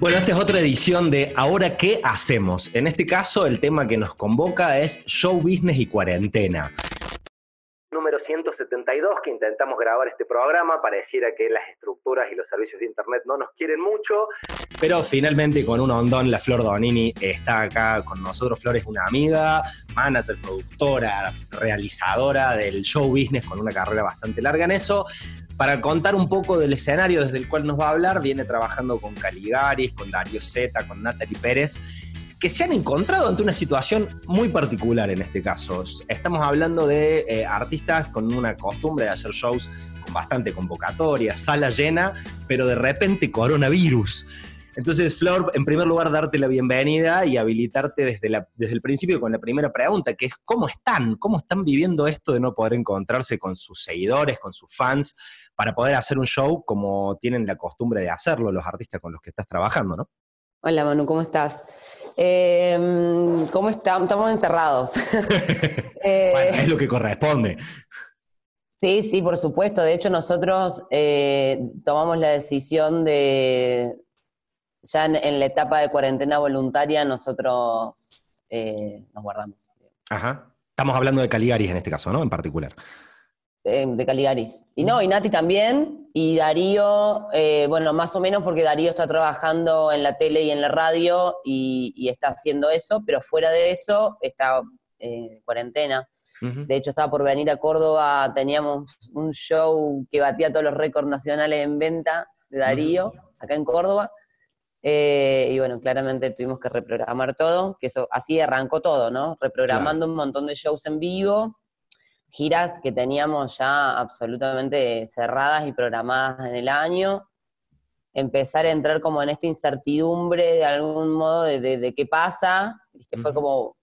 Bueno, esta es otra edición de Ahora qué hacemos. En este caso, el tema que nos convoca es show business y cuarentena. Número 172 que intentamos grabar este programa, pareciera que las estructuras y los servicios de internet no nos quieren mucho. Pero finalmente con un hondón, la Flor Donini está acá con nosotros. Flor es una amiga, manager, productora, realizadora del show business con una carrera bastante larga en eso para contar un poco del escenario desde el cual nos va a hablar, viene trabajando con Caligaris, con Darío Zeta, con Natalie Pérez, que se han encontrado ante una situación muy particular en este caso. Estamos hablando de eh, artistas con una costumbre de hacer shows con bastante convocatoria, sala llena, pero de repente coronavirus. Entonces, Flor, en primer lugar, darte la bienvenida y habilitarte desde, la, desde el principio con la primera pregunta, que es ¿cómo están? ¿Cómo están viviendo esto de no poder encontrarse con sus seguidores, con sus fans, para poder hacer un show como tienen la costumbre de hacerlo los artistas con los que estás trabajando, ¿no? Hola Manu, ¿cómo estás? Em, ¿Cómo estamos? Estamos encerrados. Eh, bueno, es lo que corresponde. Sí, sí, por supuesto. De hecho, nosotros eh, tomamos la decisión de, ya en, la etapa de cuarentena voluntaria, nosotros eh, nos guardamos. Ajá. Estamos hablando de Caligaris en este caso, ¿no? En particular. Eh, de Caligaris. Y no, y Nati también, y Darío, eh, bueno, más o menos porque Darío está trabajando en la tele y en la radio y, está haciendo eso, pero fuera de eso está en cuarentena. De hecho, estaba por venir a Córdoba, teníamos un show que batía todos los récords nacionales en venta de Darío, acá en Córdoba. Eh, y bueno, claramente tuvimos que reprogramar todo, que eso así arrancó todo, ¿no? Reprogramando un montón de shows en vivo, giras que teníamos ya absolutamente cerradas y programadas en el año, empezar a entrar como en esta incertidumbre de algún modo de, qué pasa, fue como,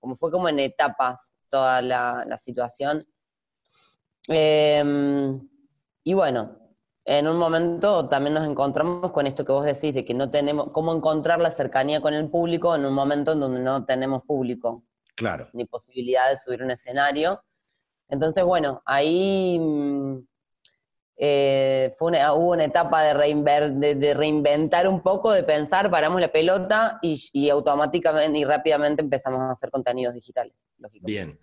como fue como en etapas toda la, situación. Em, y bueno, en un momento también nos encontramos con esto que vos decís, de que no tenemos, cómo encontrar la cercanía con el público en un momento en donde no tenemos público. Claro. Ni posibilidad de subir un escenario. Entonces, bueno, ahí mm, eh, fue hubo una etapa de, de, reinventar un poco, de pensar, paramos la pelota y, y automáticamente y rápidamente empezamos a hacer contenidos digitales. Bien.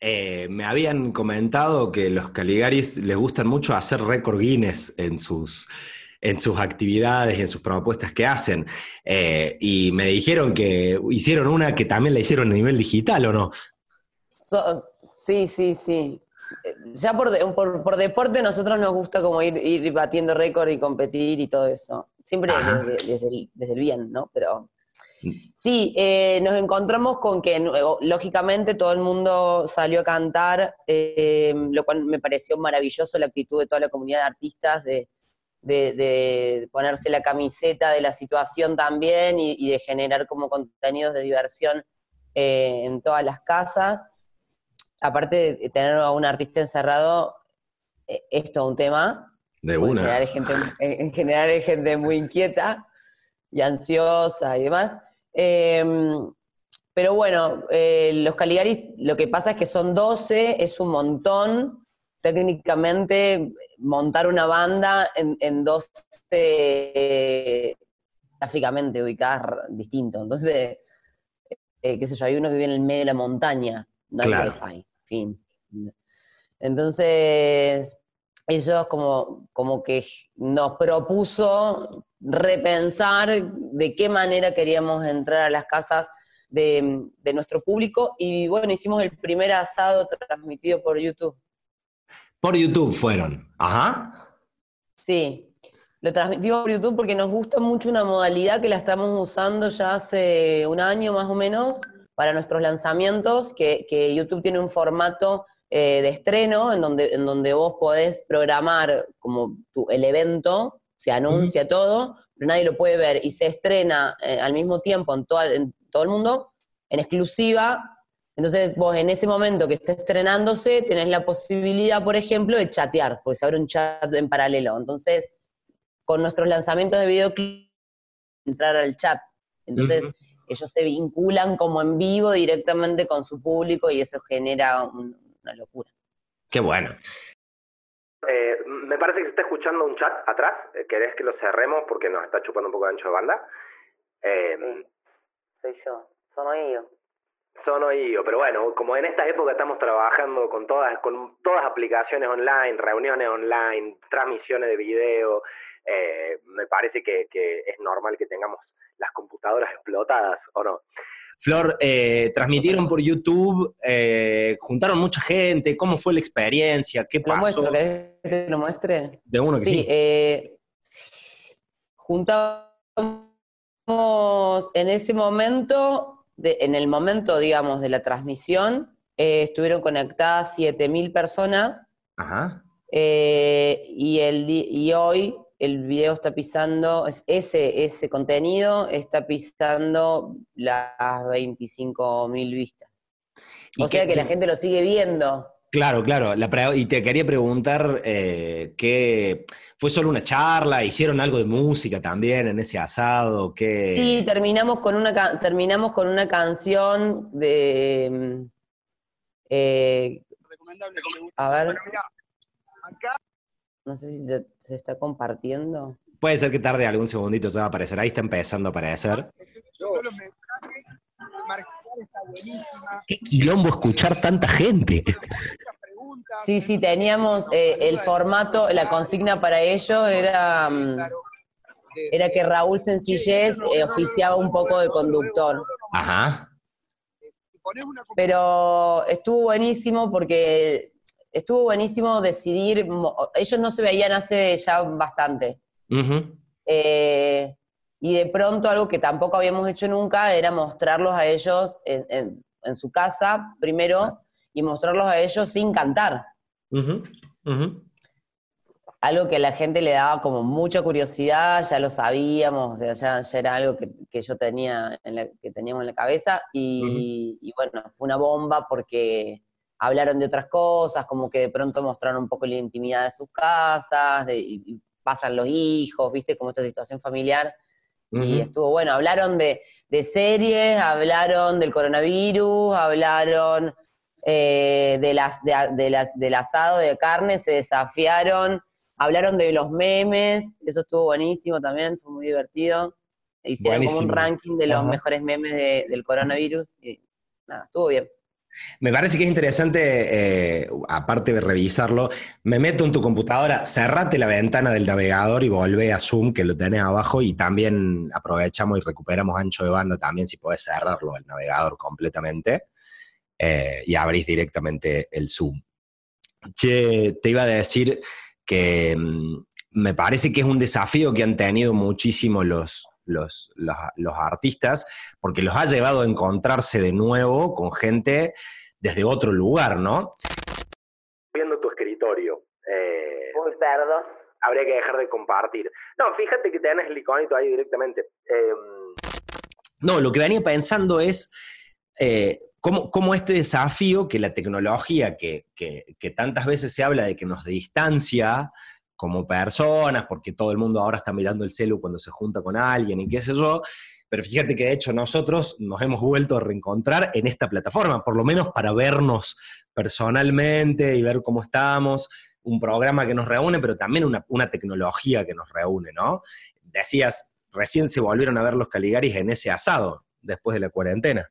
Eh, me habían comentado que los Caligaris les gustan mucho hacer récord Guinness en sus, en sus actividades y en sus propuestas que hacen. Eh, y me dijeron que hicieron una que también la hicieron a nivel digital, ¿o no? Sí, sí, sí. Ya por, por, deporte nosotros nos gusta como ir, ir batiendo récord y competir y todo eso. Siempre desde, desde, el, bien, ¿no? Pero Sí, eh, nos encontramos con que, lógicamente, todo el mundo salió a cantar, eh, lo cual me pareció maravilloso la actitud de toda la comunidad de artistas de, ponerse la camiseta de la situación también y, de generar como contenidos de diversión eh, en todas las casas. Aparte de tener a un artista encerrado, es todo un tema. De una. En general, gente, en general hay gente muy inquieta y ansiosa y demás. Em, pero bueno, eh, los Caligaris, lo que pasa es que son 12, es un montón. Técnicamente, montar una banda en, en 12 eh, gráficamente ubicadas distinto. Entonces, eh, qué sé yo, hay uno que vive en el medio de la montaña, no hay claro. wifi, fin. Entonces, ellos como, como que nos propuso repensar de qué manera queríamos entrar a las casas de, nuestro público y bueno, hicimos el primer asado transmitido por YouTube. Por YouTube fueron, ajá. Sí, lo transmitimos por YouTube porque nos gusta mucho una modalidad que la estamos usando ya hace un año más o menos para nuestros lanzamientos, que, YouTube tiene un formato eh, de estreno en donde, en donde vos podés programar como tu, el evento se anuncia todo, pero nadie lo puede ver y se estrena eh, al mismo tiempo en, en todo el mundo, en exclusiva. Entonces vos en ese momento que está estrenándose tenés la posibilidad, por ejemplo, de chatear, porque se abre un chat en paralelo. Entonces, con nuestros lanzamientos de videoclip, entrar al chat. Entonces, ellos se vinculan como en vivo directamente con su público y eso genera una locura. Qué bueno. Eh, me parece que se está escuchando un chat atrás. Eh, ¿Querés que lo cerremos porque nos está chupando un poco de ancho de banda? Eh, Soy yo, soy yo. Sono yo, pero bueno, como en esta época estamos trabajando con todas, con todas aplicaciones online, reuniones online, transmisiones de video, eh, me parece que, que es normal que tengamos las computadoras explotadas, ¿o no? Flor, eh, transmitieron por YouTube, eh, juntaron mucha gente, ¿cómo fue la experiencia? ¿Qué pasó? ¿Lo muestro? ¿Querés que te lo muestre? De uno que sí. Sí, eh, juntamos en ese momento, de- en el momento, digamos, de la transmisión, eh, estuvieron conectadas 7.000 personas Ajá. eh, y, el, y hoy el video está pisando, es- ese, ese contenido está pisando las 25.000 vistas. ¿Y O sea que la gente lo sigue viendo. Claro, claro. La y te quería preguntar, eh, ¿qué, ¿fue solo una charla? ¿Hicieron algo de música también en ese asado? ¿Qué... Sí, terminamos con una terminamos con una canción de mm, eh, recomendable que a ver, Bueno, mirá, acá no sé si se, se está compartiendo. Puede ser que tarde algún segundito, ya va a aparecer. Ahí está empezando a aparecer. buenísima. Qué quilombo escuchar tanta gente. Sí, sí, teníamos eh, el formato, la consigna para ello era mm, era que Raúl Sencillez eh, oficiaba un poco de conductor. Ajá. Una Pero estuvo buenísimo porque estuvo buenísimo decidir, ellos no se veían hace ya bastante. Eh, y de pronto algo que tampoco habíamos hecho nunca era mostrarlos a ellos en, en- en su casa primero y mostrarlos a ellos sin cantar. Algo que a la gente le daba como mucha curiosidad, ya lo sabíamos, o sea, ya, ya era algo que, que yo tenía, en la- que teníamos en la cabeza y, y bueno, fue una bomba porque hablaron de otras cosas, como que de pronto mostraron un poco la intimidad de sus casas, de- y, pasan los hijos, viste, como esta situación familiar. Y estuvo bueno, hablaron de, de series, hablaron del coronavirus, hablaron eh, de las, de, de las, del asado de carne, se desafiaron, hablaron de los memes, eso estuvo buenísimo también, fue muy divertido. Hicieron como un ranking de los Ajá. mejores memes de- del coronavirus y nada, estuvo bien. Me parece que es interesante, eh, aparte de revisarlo, me meto en tu computadora, cerrate la ventana del navegador y volvé a Zoom, que lo tenés abajo, y también aprovechamos y recuperamos ancho de banda también, si podés cerrarlo el navegador completamente, eh, y abrís directamente el Zoom. Che, te iba a decir que mm, me parece que es un desafío que han tenido muchísimo los, los, los, los artistas, porque los ha llevado a encontrarse de nuevo con gente desde otro lugar, ¿no? Viendo tu escritorio, eh, Uy, perdón. habría que dejar de compartir. No, fíjate que tenés el iconito ahí directamente. Em, No, lo que venía pensando es eh, cómo, cómo este desafío, que la tecnología que, que- que tantas veces se habla de que nos distancia como personas, porque todo el mundo ahora está mirando el celu cuando se junta con alguien y qué sé yo, pero fíjate que de hecho nosotros nos hemos vuelto a reencontrar en esta plataforma, por lo menos para vernos personalmente y ver cómo estamos, un programa que nos reúne, pero también una, una tecnología que nos reúne, ¿no? Decías, recién se volvieron a ver los Caligaris en ese asado, después de la cuarentena.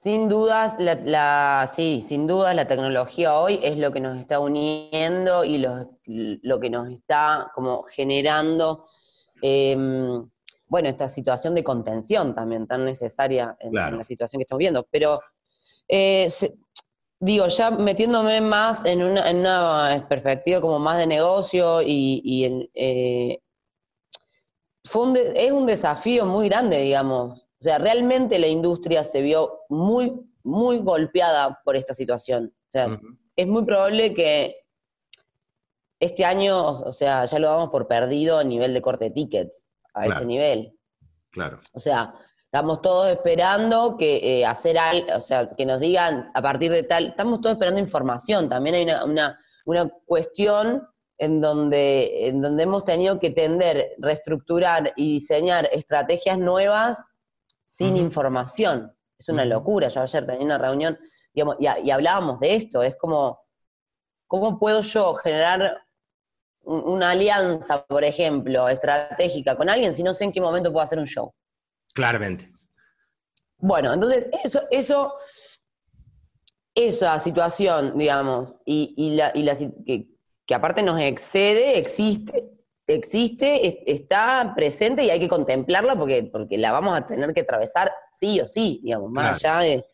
Sin dudas, la, la- sí, sin dudas la tecnología hoy es lo que nos está uniendo y lo, lo que nos está como generando, em, bueno, esta situación de contención también tan necesaria en, Claro. en la situación que estamos viendo. Pero, eh, se- digo, ya metiéndome más en una, en una perspectiva como más de negocio y, y en, eh, fue un de- es un desafío muy grande, digamos. O sea, realmente la industria se vio muy, muy golpeada por esta situación. O sea, es muy probable que este año, o sea, ya lo vamos por perdido a nivel de corte de tickets, a Claro. ese nivel. Claro. O sea, estamos todos esperando que eh, hacer algo, o sea, que nos digan a partir de tal, estamos todos esperando información. También hay una, una, una cuestión en donde, en donde hemos tenido que tender, reestructurar y diseñar estrategias nuevas sin información. Es una locura. Yo ayer tenía una reunión digamos, y, y hablábamos de esto. Es como, ¿cómo puedo yo generar un- una alianza, por ejemplo, estratégica con alguien si no sé en qué momento puedo hacer un show? Claramente. Bueno, entonces eso, eso, esa situación, digamos, y, y la, y la si- que, que aparte nos excede, existe, existe, es- está presente y hay que contemplarla porque, porque la vamos a tener que atravesar sí o sí, digamos, más allá de,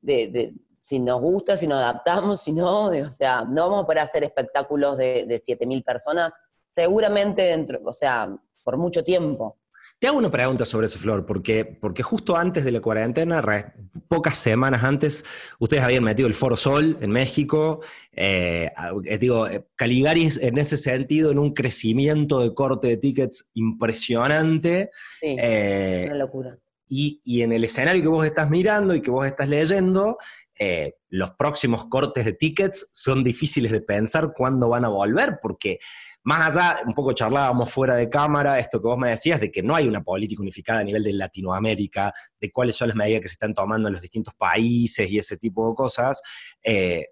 de, de si nos gusta, si nos adaptamos, si no, de- o sea, no vamos a poder hacer espectáculos de, de 7.000 personas, seguramente dentro, o sea, por mucho tiempo. Te hago una pregunta sobre eso, Flor, porque, porque justo antes de la cuarentena, re- pocas semanas antes, ustedes habían metido el Foro Sol en México. eh, eh, digo, eh, Caligaris en ese sentido, en un crecimiento de corte de tickets impresionante. Sí, eh, una locura. y, y en el escenario que vos estás mirando y que vos estás leyendo, eh, los próximos cortes de tickets son difíciles de pensar cuándo van a volver, porque más allá, un poco charlábamos fuera de cámara, esto que vos me decías, de que no hay una política unificada a nivel de Latinoamérica, de cuáles son las medidas que se están tomando en los distintos países y ese tipo de cosas. eh,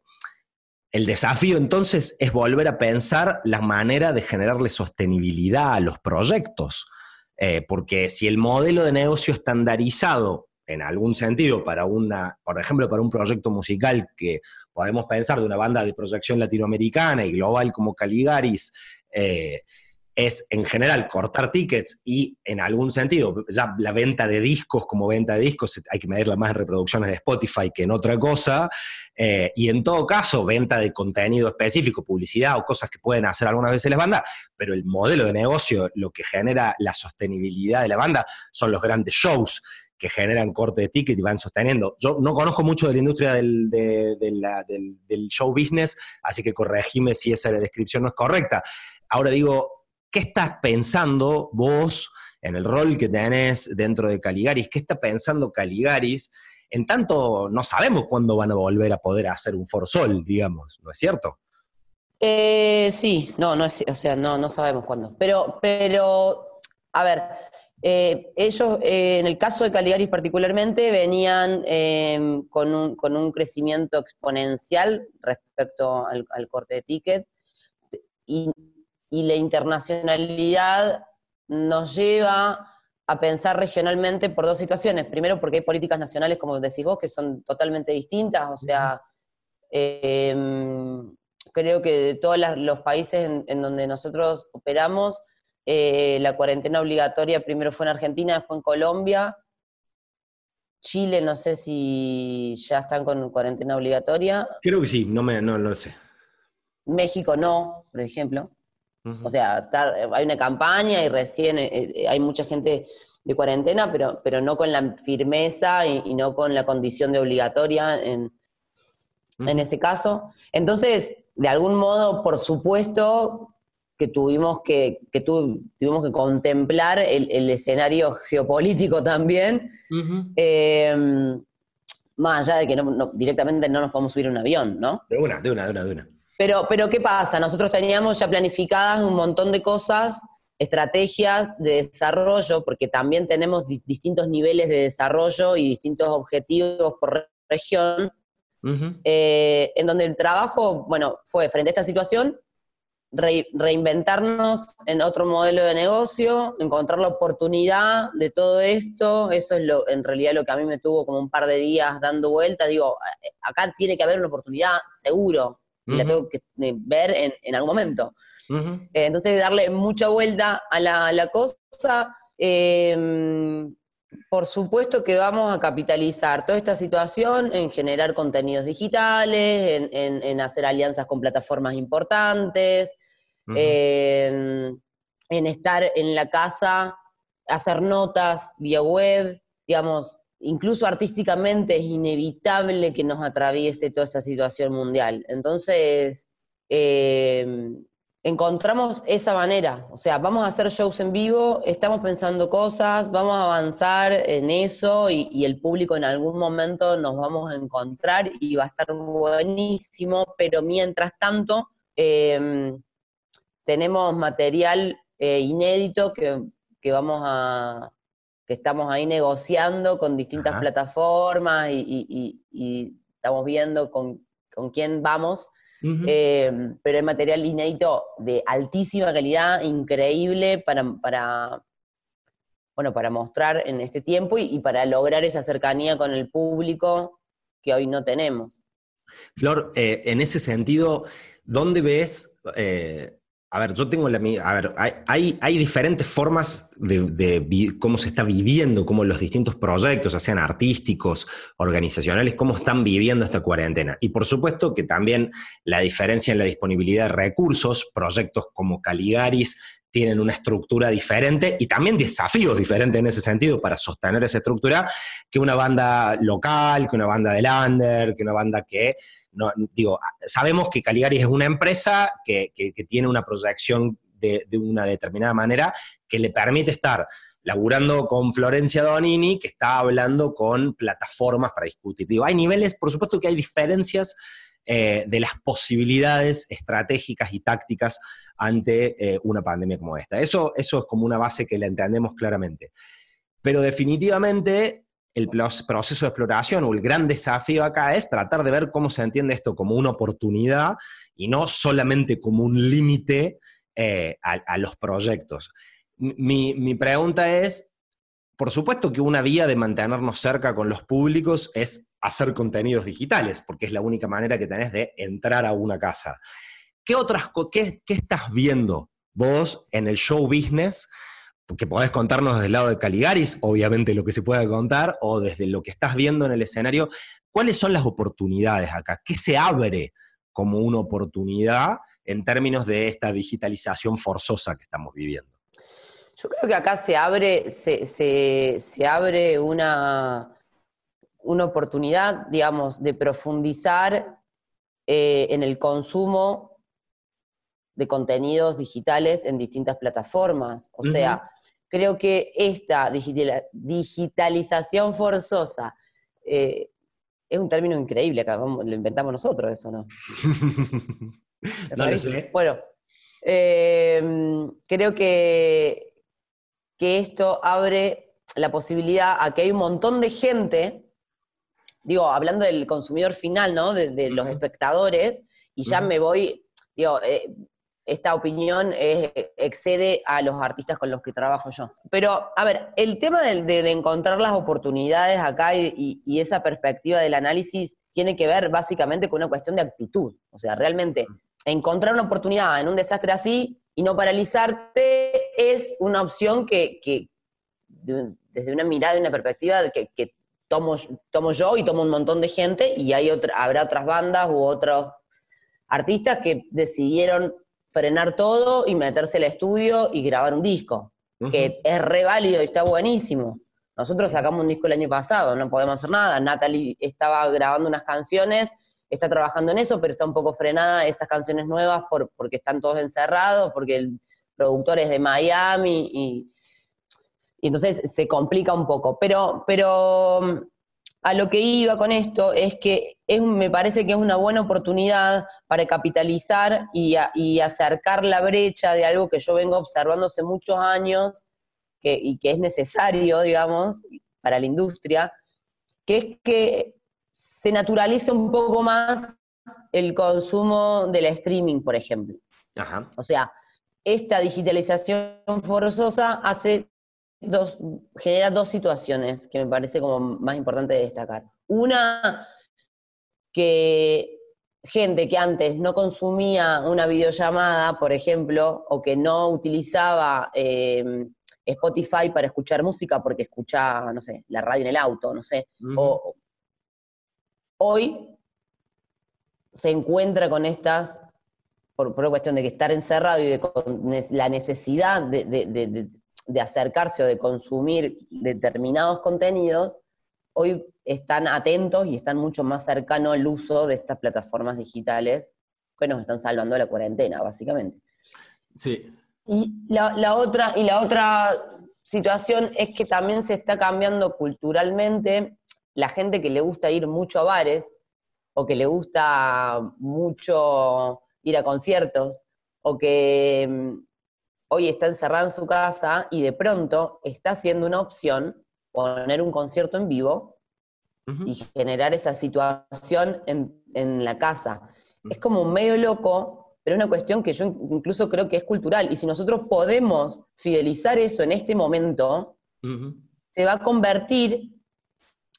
el desafío entonces es volver a pensar la manera de generarle sostenibilidad a los proyectos. Eh, porque si el modelo de negocio estandarizado en algún sentido para una, por ejemplo, para un proyecto musical que podemos pensar de una banda de proyección latinoamericana y global como Caligaris, eh, es en general cortar tickets y en algún sentido, ya la venta de discos como venta de discos, hay que medirla más en reproducciones de Spotify que en otra cosa, eh, y en todo caso, venta de contenido específico, publicidad o cosas que pueden hacer algunas veces las bandas, pero el modelo de negocio, lo que genera la sostenibilidad de la banda, son los grandes shows que generan corte de ticket y van sosteniendo. Yo no conozco mucho de la industria del, show business, así que corregime si esa descripción no es correcta. Ahora digo, ¿qué estás pensando vos en el rol que tenés dentro de Caligaris? ¿Qué está pensando Caligaris? En tanto, no sabemos cuándo van a volver a poder hacer un Forzol, digamos, ¿no es cierto? Eh, sí, no, no es, o sea, no, no sabemos cuándo. Pero, pero, a ver, eh, ellos, eh, en el caso de Caligaris particularmente, venían eh, con, un, con un crecimiento exponencial respecto al, corte de ticket y, la internacionalidad nos lleva a pensar regionalmente por dos situaciones. Primero, porque hay políticas nacionales, como decís vos, que son totalmente distintas, o sea, eh, creo que de todos los países en donde nosotros operamos, eh, la cuarentena obligatoria primero fue en Argentina, después en Colombia. Chile, no sé si ya están con cuarentena obligatoria. Creo que sí, no, me, no, no lo sé. México no, por ejemplo. O sea, hay una campaña y recién eh, eh, hay mucha gente de cuarentena, pero, pero no con la firmeza y, y no con la condición de obligatoria en, en ese caso. Entonces, de algún modo, por supuesto que tuvimos que, que tu- tuvimos que contemplar el, el escenario geopolítico también, eh, más allá de que no- no- directamente no nos podemos subir a un avión, ¿no? De una, de una, de una, de una. Pero, pero ¿qué pasa? Nosotros teníamos ya planificadas un montón de cosas, estrategias de desarrollo, porque también tenemos di- distintos niveles de desarrollo y distintos objetivos por re- región, eh, en donde el trabajo, bueno, fue frente a esta situación, re- reinventarnos en otro modelo de negocio, encontrar la oportunidad de todo esto, eso es lo, en realidad lo que a mí me tuvo como un par de días dando vuelta, digo, acá tiene que haber una oportunidad seguro, y la tengo que eh, ver en, en algún momento. Eh, entonces, darle mucha vuelta a la, a la cosa. eh, por supuesto que vamos a capitalizar toda esta situación en generar contenidos digitales, en, en- en hacer alianzas con plataformas importantes, en estar en la casa, hacer notas vía web, digamos, incluso artísticamente es inevitable que nos atraviese toda esta situación mundial. Entonces, eh, encontramos esa manera, o sea, vamos a hacer shows en vivo, estamos pensando cosas, vamos a avanzar en eso y, y el público en algún momento nos vamos a encontrar y va a estar buenísimo, pero mientras tanto eh, tenemos material eh, inédito que, que vamos a que estamos ahí negociando con distintas Ajá. plataformas y, y- y- y estamos viendo con, con quién vamos eh, pero es material inédito de altísima calidad, increíble para, para, bueno, para mostrar en este tiempo y, para lograr esa cercanía con el público que hoy no tenemos. Flor, eh, en ese sentido, ¿dónde ves eh, a ver, yo tengo la... A ver, hay, hay diferentes formas de, cómo se está viviendo, cómo los distintos proyectos, ya sean artísticos, organizacionales, cómo están viviendo esta cuarentena. Y por supuesto que también la diferencia en la disponibilidad de recursos, proyectos como Caligaris tienen una estructura diferente y también desafíos diferentes en ese sentido para sostener esa estructura que una banda local, que una banda de lander, que una banda que, digo, sabemos que Caligari es una empresa que, tiene una proyección de, una determinada manera que le permite estar laburando con Florencia Donini, que está hablando con plataformas para discutir. Digo, hay niveles, por supuesto que hay diferencias eh, de las posibilidades estratégicas y tácticas ante eh, una pandemia como esta. Eso, eso es como una base que la entendemos claramente. Pero definitivamente el proceso de exploración o el gran desafío acá es tratar de ver cómo se entiende esto como una oportunidad y no solamente como un límite eh, a, los proyectos. Mi, mi pregunta es, por supuesto que una vía de mantenernos cerca con los públicos es hacer contenidos digitales, porque es la única manera que tenés de entrar a una casa. ¿Qué otras qué, qué estás viendo vos en el show business? Que podés contarnos desde el lado de Caligaris, obviamente lo que se puede contar, o desde lo que estás viendo en el escenario. ¿Cuáles son las oportunidades acá? ¿Qué se abre como una oportunidad en términos de esta digitalización forzosa que estamos viviendo? Yo creo que acá se abre, se, se abre una, una oportunidad, digamos, de profundizar eh, en el consumo de contenidos digitales en distintas plataformas. O sea, creo que esta digitalización forzosa eh, es un término increíble, lo inventamos nosotros eso, ¿no? no lo sé. Bueno, eh, creo que, que esto abre la posibilidad a que hay un montón de gente digo, hablando del consumidor final, ¿no? De, los espectadores, y ya me voy, digo, eh, esta opinión excede a los artistas con los que trabajo yo. Pero, a ver, el tema de, encontrar las oportunidades acá y, esa perspectiva del análisis tiene que ver básicamente con una cuestión de actitud. O sea, realmente encontrar una oportunidad en un desastre así y no paralizarte es una opción que, desde una mirada y una perspectiva que, que tomo, tomo yo y tomo un montón de gente y hay otra, habrá otras bandas u otros artistas que decidieron frenar todo y meterse al estudio y grabar un disco, que es re válido y está buenísimo. Nosotros sacamos un disco el año pasado, no podemos hacer nada. Natalie estaba grabando unas canciones, está trabajando en eso, pero está un poco frenada esas canciones nuevas por, porque están todos encerrados, porque el productor es de Miami y, y entonces se complica un poco. Pero, pero a lo que iba con esto es que es, me parece que es una buena oportunidad para capitalizar y, acercar la brecha de algo que yo vengo observando hace muchos años y que es necesario, digamos, para la industria, que es que se naturalice un poco más el consumo del streaming, por ejemplo. O sea, esta digitalización forzosa hace dos, genera dos situaciones que me parece como más importante de destacar. Una, que gente que antes no consumía una videollamada, por ejemplo, o que no utilizaba em, Spotify para escuchar música porque escucha, no sé, la radio en el auto, no sé, o, hoy se encuentra con estas, por, por cuestión de que estar encerrado y de la necesidad de, de acercarse o de consumir determinados contenidos, hoy están atentos y están mucho más cercanos al uso de estas plataformas digitales que nos están salvando de la cuarentena, básicamente. Sí. Y la, otra, y la otra situación es que también se está cambiando culturalmente la gente que le gusta ir mucho a bares o que le gusta mucho ir a conciertos o que mm, hoy está encerrada en su casa y de pronto está haciendo una opción poner un concierto en vivo y generar esa situación en, la casa. Es como medio loco, pero es una cuestión que yo incluso creo que es cultural. Y si nosotros podemos fidelizar eso en este momento, se va a convertir,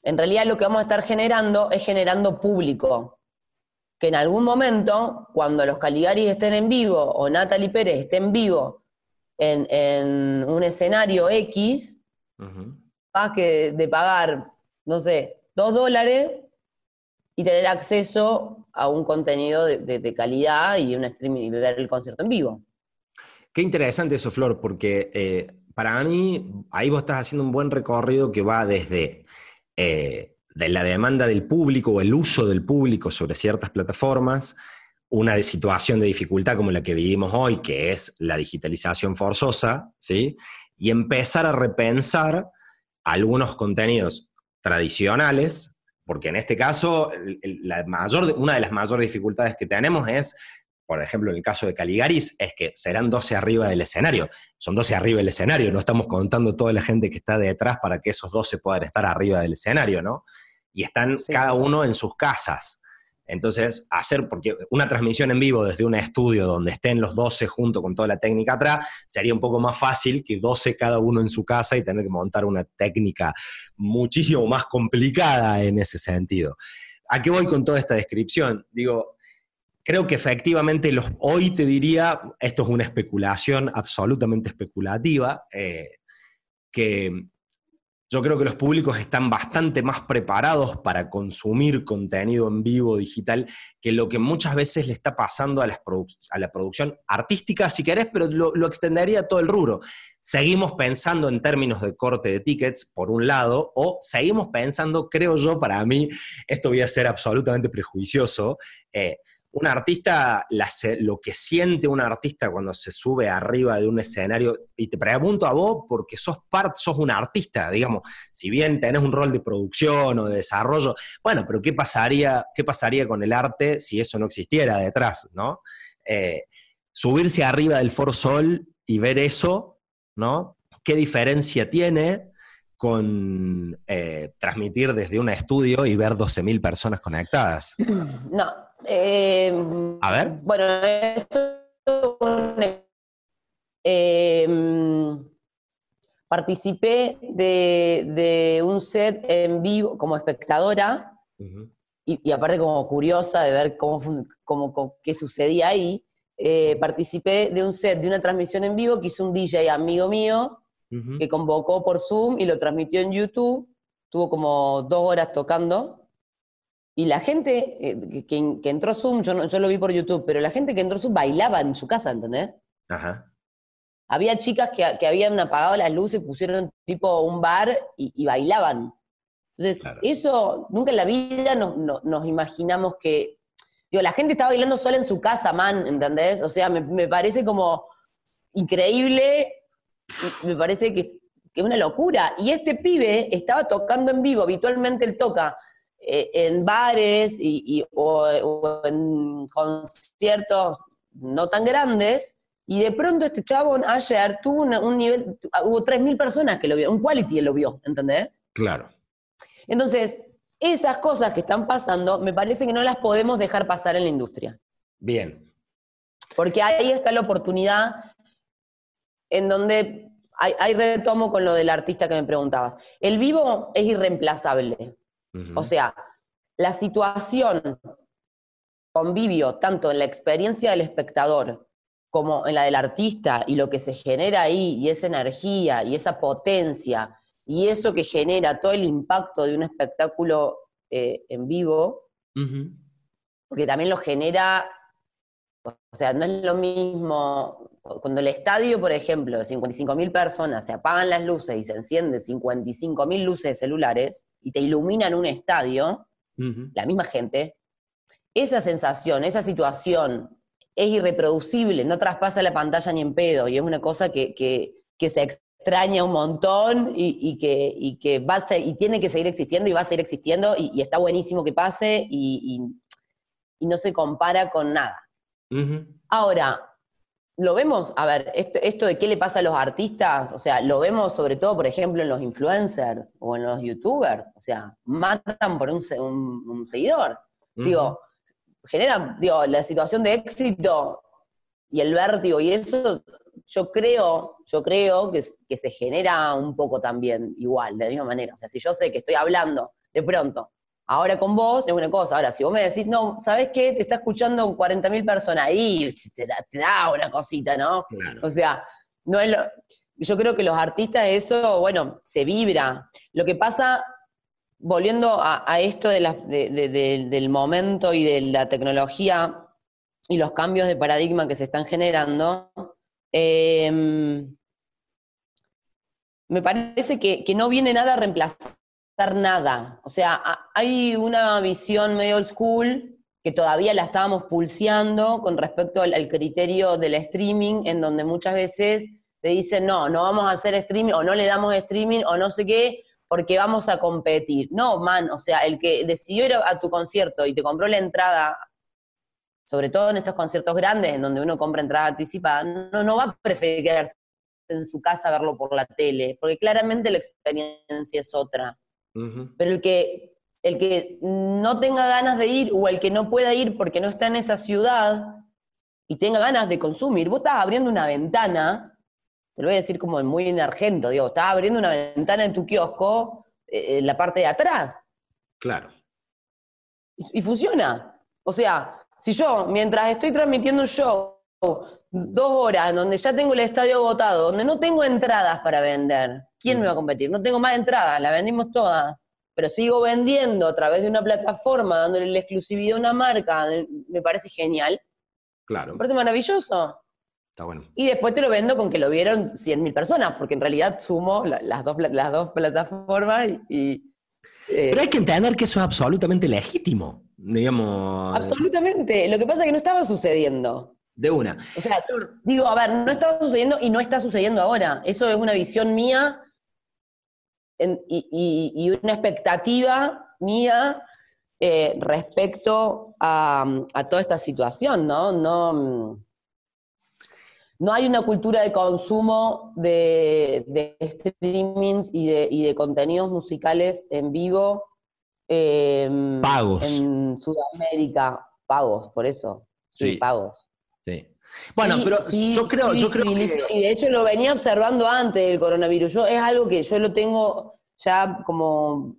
en realidad lo que vamos a estar generando es generando público. Que en algún momento, cuando los Caligaris estén en vivo o Natalie Pérez esté en vivo en, un escenario X, más que de pagar, no sé, dos dólares y tener acceso a un contenido de, calidad y un streaming y ver el concierto en vivo. Qué interesante eso, Flor, porque eh, para mí ahí vos estás haciendo un buen recorrido que va desde eh, de la demanda del público o el uso del público sobre ciertas plataformas, una situación de dificultad como la que vivimos hoy, que es la digitalización forzosa, ¿sí? y empezar a repensar algunos contenidos tradicionales, porque en este caso la mayor, una de las mayores dificultades que tenemos es, por ejemplo, en el caso de Caligaris, es que serán 12 arriba del escenario. Son 12 arriba del escenario, no estamos contando toda la gente que está detrás para que esos 12 puedan estar arriba del escenario, ¿no? Y están cada uno en sus casas. Entonces, hacer, porque una transmisión en vivo desde un estudio donde estén los 12 junto con toda la técnica atrás, sería un poco más fácil que 12 cada uno en su casa y tener que montar una técnica muchísimo más complicada en ese sentido. ¿A qué voy con toda esta descripción? Digo, creo que efectivamente los, hoy te diría, esto es una especulación absolutamente especulativa, eh, que yo creo que los públicos están bastante más preparados para consumir contenido en vivo digital que lo que muchas veces le está pasando a, la producción artística, si querés, pero lo, extendería a todo el rubro. Seguimos pensando en términos de corte de tickets, por un lado, o seguimos pensando, creo yo, para mí, esto voy a ser absolutamente prejuicioso, eh, un artista, lo que siente un artista cuando se sube arriba de un escenario, y te pregunto a vos porque sos parte, sos un artista, digamos, si bien tenés un rol de producción o de desarrollo, bueno, pero ¿qué pasaría, qué pasaría con el arte si eso no existiera detrás, ¿no? Eh, subirse arriba del Foro Sol y ver eso, ¿no? ¿Qué diferencia tiene con eh, transmitir desde un estudio y ver 12.000 personas conectadas? No, eh, a ver. Bueno, esto eh, participé de, un set en vivo como espectadora y, aparte como curiosa de ver cómo, cómo, qué sucedía ahí. Eh, participé de un set, de una transmisión en vivo que hizo un DJ amigo mío que convocó por Zoom y lo transmitió en YouTube. Tuvo como dos horas tocando y la gente eh, que, entró Zoom, yo, yo lo vi por YouTube, pero la gente que entró Zoom bailaba en su casa, ¿entendés? Ajá. Había chicas que, habían apagado las luces, pusieron tipo un bar y, bailaban. Entonces, eso nunca en la vida nos, imaginamos que. Digo, la gente estaba bailando sola en su casa, man, ¿entendés? O sea, me, parece como increíble, me parece que, que es una locura. Y este pibe estaba tocando en vivo, habitualmente él toca eh, en bares y, o, en conciertos no tan grandes, y de pronto este chabón ayer tuvo un nivel, hubo 3.000 personas que lo vieron, un quality lo vio, ¿entendés? Claro. Entonces, esas cosas que están pasando, me parece que no las podemos dejar pasar en la industria. Bien. Porque ahí está la oportunidad en donde hay, hay, retomo con lo del artista que me preguntabas. El vivo es irreemplazable. O sea, la situación convivio tanto en la experiencia del espectador como en la del artista y lo que se genera ahí y esa energía y esa potencia y eso que genera todo el impacto de un espectáculo eh, en vivo, porque también lo genera, o sea, no es lo mismo, cuando el estadio, por ejemplo, de 55.000 personas, se apagan las luces y se encienden 55.000 luces celulares y te iluminan un estadio, la misma gente, esa sensación, esa situación es irreproducible, no traspasa la pantalla ni en pedo, y es una cosa que, se extraña un montón y, que, que va y tiene que seguir existiendo y va a seguir existiendo, y, está buenísimo que pase y, no se compara con nada. Ahora, lo vemos, a ver, esto, de qué le pasa a los artistas, o sea, lo vemos sobre todo, por ejemplo, en los influencers o en los youtubers, o sea, matan por un, seguidor. Digo, genera, digo, la situación de éxito y el vértigo y eso, yo creo, yo creo que, que se genera un poco también igual, de la misma manera. O sea, si yo sé que estoy hablando de pronto, ahora con vos es una cosa, ahora si vos me decís, no, ¿sabés qué? Te está escuchando 40.000 personas, ahí te da, te da una cosita, ¿no? Claro. O sea, no es lo, yo creo que los artistas eso, bueno, se vibra. Lo que pasa, volviendo a, a esto de la- de- de- de- del momento y de la tecnología y los cambios de paradigma que se están generando, eh, me parece que, que no viene nada a reemplazar nada. O sea, hay una visión medio old school que todavía la estábamos pulseando con respecto al, criterio del streaming, en donde muchas veces te dicen, no, no vamos a hacer streaming, o no le damos streaming, o no sé qué, porque vamos a competir. No, man, o sea, el que decidió ir a tu concierto y te compró la entrada, sobre todo en estos conciertos grandes, en donde uno compra entrada anticipada, no, no va a preferir quedarse en su casa a verlo por la tele, porque claramente la experiencia es otra. Pero el que, el que no tenga ganas de ir o el que no pueda ir porque no está en esa ciudad y tenga ganas de consumir, vos estás abriendo una ventana, te lo voy a decir como muy en argento, digo, estás abriendo una ventana en tu kiosco eh, en la parte de atrás Claro. y, y funciona. O sea, si yo, mientras estoy transmitiendo un show, dos horas, donde ya tengo el estadio agotado, donde no tengo entradas para vender, ¿quién me va a competir? No tengo más entradas, las vendimos todas. Pero sigo vendiendo a través de una plataforma, dándole la exclusividad a una marca, me parece genial, Claro. me parece maravilloso. Está bueno. Y después te lo vendo con que lo vieron 100.000 personas, porque en realidad sumo la- las, dos, las dos plataformas y... y, eh, Pero hay que entender que eso es absolutamente legítimo. Digamos. absolutamente. Lo que pasa es que no estaba sucediendo. De una. O sea, digo, a ver, no estaba sucediendo y no está sucediendo ahora. Eso es una visión mía en- y, y- y una expectativa mía eh, respecto a, a toda esta situación, ¿no? No, mm, no hay una cultura de consumo de, de streamings y de, y de contenidos musicales en vivo. eh, Pagos. En Sudamérica, pagos, por eso. Sí, Sí. pagos. Sí. Bueno, Sí, pero sí, yo creo, yo creo que. Y de hecho lo venía observando antes del coronavirus. Yo, es algo que yo lo tengo ya como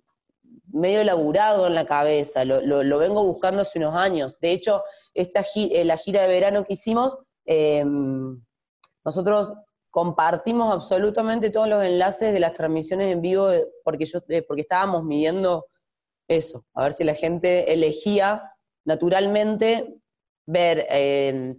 medio elaborado en la cabeza. Lo, lo- lo vengo buscando hace unos años. De hecho, esta gi- eh, la gira de verano que hicimos, eh, nosotros compartimos absolutamente todos los enlaces de las transmisiones en vivo eh, porque, yo, eh, porque estábamos midiendo eso, a ver si la gente elegía naturalmente ver eh,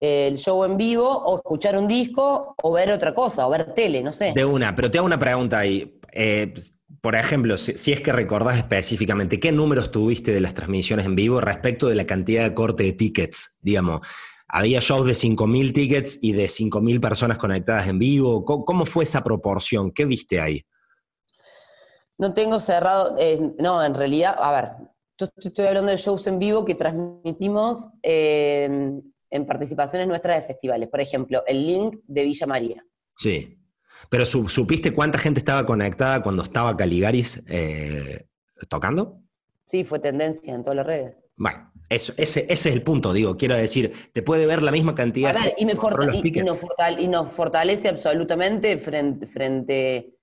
el show en vivo o escuchar un disco o ver otra cosa, o ver tele, no sé. De una, pero te hago una pregunta ahí. Eh, por ejemplo, si, si es que recordás específicamente, ¿qué números tuviste de las transmisiones en vivo respecto de la cantidad de corte de tickets? Digamos, ¿había shows de 5.000 tickets y de 5.000 personas conectadas en vivo? ¿Cómo, cómo fue esa proporción? ¿Qué viste ahí? No tengo cerrado, eh, no, en realidad, a ver, yo estoy- estoy hablando de shows en vivo que transmitimos eh, en participaciones nuestras de festivales. Por ejemplo, el link de Villa María. Sí. Pero su- ¿supiste cuánta gente estaba conectada cuando estaba Caligaris eh, tocando? Sí, fue tendencia en todas las redes. Bueno, eso, ese, ese es el punto, digo. Quiero decir, te puede ver la misma cantidad ver, y, me y- y nos y nos fortalece absolutamente frente, frente,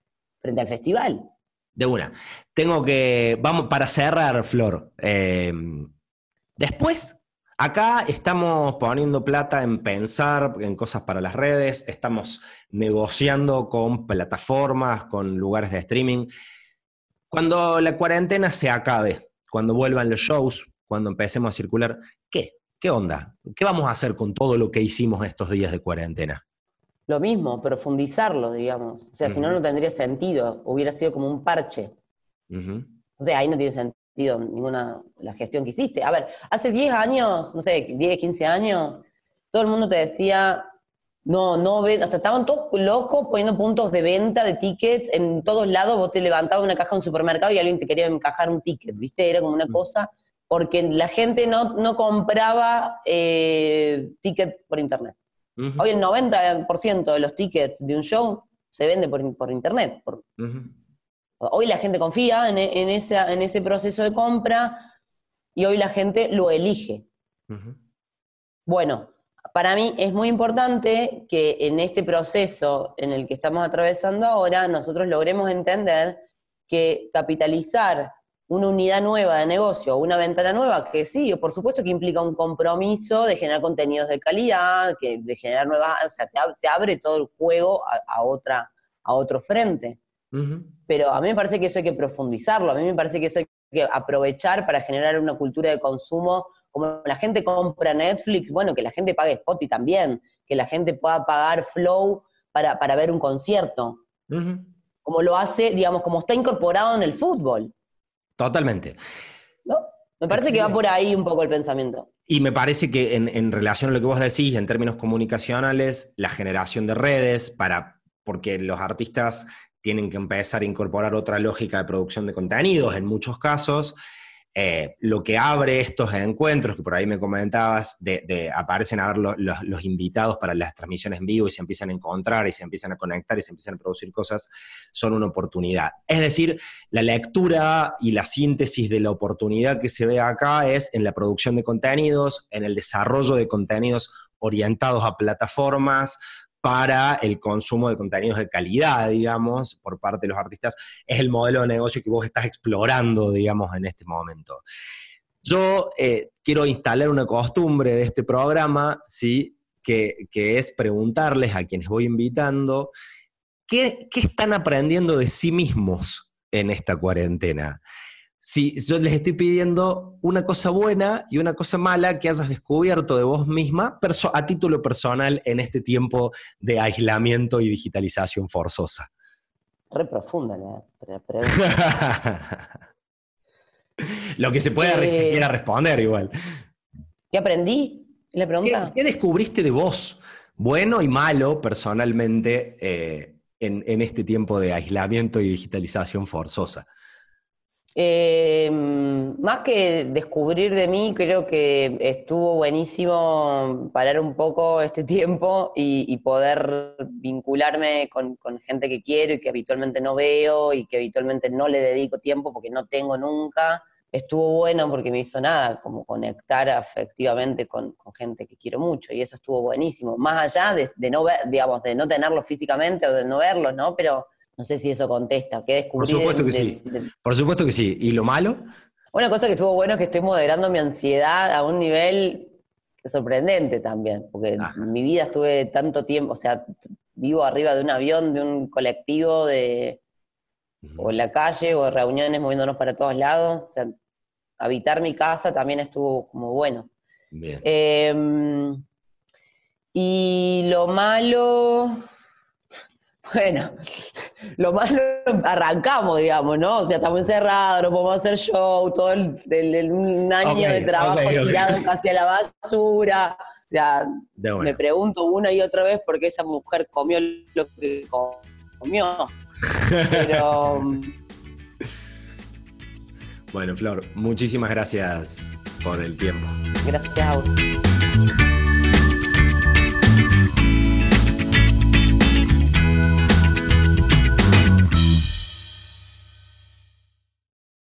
frente al festival. De una. Tengo que. Vamos, para cerrar, Flor. eh, después, acá estamos poniendo plata en pensar en cosas para las redes, estamos negociando con plataformas, con lugares de streaming. Cuando la cuarentena se acabe, cuando vuelvan los shows, cuando empecemos a circular, ¿qué? ¿Qué onda? ¿Qué vamos a hacer con todo lo que hicimos estos días de cuarentena? Lo mismo, profundizarlo, digamos. O sea, si no, no tendría sentido. Hubiera sido como un parche. O sea, ahí no tiene sentido ninguna la gestión que hiciste. A ver, hace 10 años, no sé, 10, 15 años, todo el mundo te decía, no, no hasta estaban todos locos poniendo puntos de venta de tickets en todos lados, vos te levantabas una caja en un supermercado y alguien te quería encajar un ticket, ¿viste? Era como una cosa, porque la gente no, no compraba eh, ticket por internet. Hoy el 90% de los tickets de un show se vende por, por internet, por. Hoy la gente confía en, en esa- en ese proceso de compra y hoy la gente lo elige. Bueno, para mí es muy importante que en este proceso en el que estamos atravesando ahora, nosotros logremos entender que capitalizar una unidad nueva de negocio, una ventana nueva, que sí, por supuesto que implica un compromiso de generar contenidos de calidad, que de generar nuevas, o sea, te, abre todo el juego a, otra, a otro frente. Pero a mí me parece que eso hay que profundizarlo, a mí me parece que eso hay que aprovechar para generar una cultura de consumo, como la gente compra Netflix, bueno, que la gente pague Spotify también, que la gente pueda pagar Flow para, ver un concierto, como lo hace, digamos, como está incorporado en el fútbol. Totalmente. ¿No? Me parece que va por ahí un poco el pensamiento. Y me parece que en, relación a lo que vos decís, en términos comunicacionales, la generación de redes, para, porque los artistas tienen que empezar a incorporar otra lógica de producción de contenidos en muchos casos, eh, lo que abre estos encuentros, que por ahí me comentabas, de, aparecen a ver los, invitados para las transmisiones en vivo y se empiezan a encontrar y se empiezan a conectar y se empiezan a producir cosas, son una oportunidad. Es decir, la lectura y la síntesis de la oportunidad que se ve acá es en la producción de contenidos, en el desarrollo de contenidos orientados a plataformas, para el consumo de contenidos de calidad, digamos, por parte de los artistas, es el modelo de negocio que vos estás explorando, digamos, en este momento. Yo eh, quiero instalar una costumbre de este programa, ¿sí? Que, es preguntarles a quienes voy invitando, ¿qué, ¿qué están aprendiendo de sí mismos en esta cuarentena? Si yo les estoy pidiendo una cosa buena y una cosa mala que hayas descubierto de vos misma a título personal en este tiempo de aislamiento y digitalización forzosa. Re profunda la pregunta. Lo que se puede eh, quiera responder igual. ¿Qué aprendí? ¿La pregunta? ¿Qué, descubriste de vos, bueno y malo, personalmente, eh, en este tiempo de aislamiento y digitalización forzosa? Eh, más que descubrir de mí, creo que estuvo buenísimo parar un poco este tiempo y, poder vincularme con, gente que quiero y que habitualmente no veo y que habitualmente no le dedico tiempo porque no tengo nunca. Estuvo bueno porque me hizo nada, como conectar afectivamente con, gente que quiero mucho y eso estuvo buenísimo. Más allá de, de no ver, digamos, de no tenerlos físicamente o de no verlos, ¿no? Pero no sé si eso contesta. ¿Qué descubrí? Por supuesto que sí. Por supuesto que sí. ¿Y lo malo? Una cosa que estuvo bueno es que estoy moderando mi ansiedad a un nivel sorprendente también, porque en mi vida estuve tanto tiempo, o sea, vivo arriba de un avión, de un colectivo, de o en la calle, o reuniones moviéndonos para todos lados. O sea, habitar mi casa también estuvo como bueno. Bien. Em, y lo malo, bueno, lo más arrancamos, digamos, ¿no? O sea, estamos encerrados, no podemos hacer show, todo el, un año de trabajo tirado casi a la basura. O sea, me pregunto una y otra vez por qué esa mujer comió lo que comió. Pero. Bueno, Flor, muchísimas gracias por el tiempo. Gracias a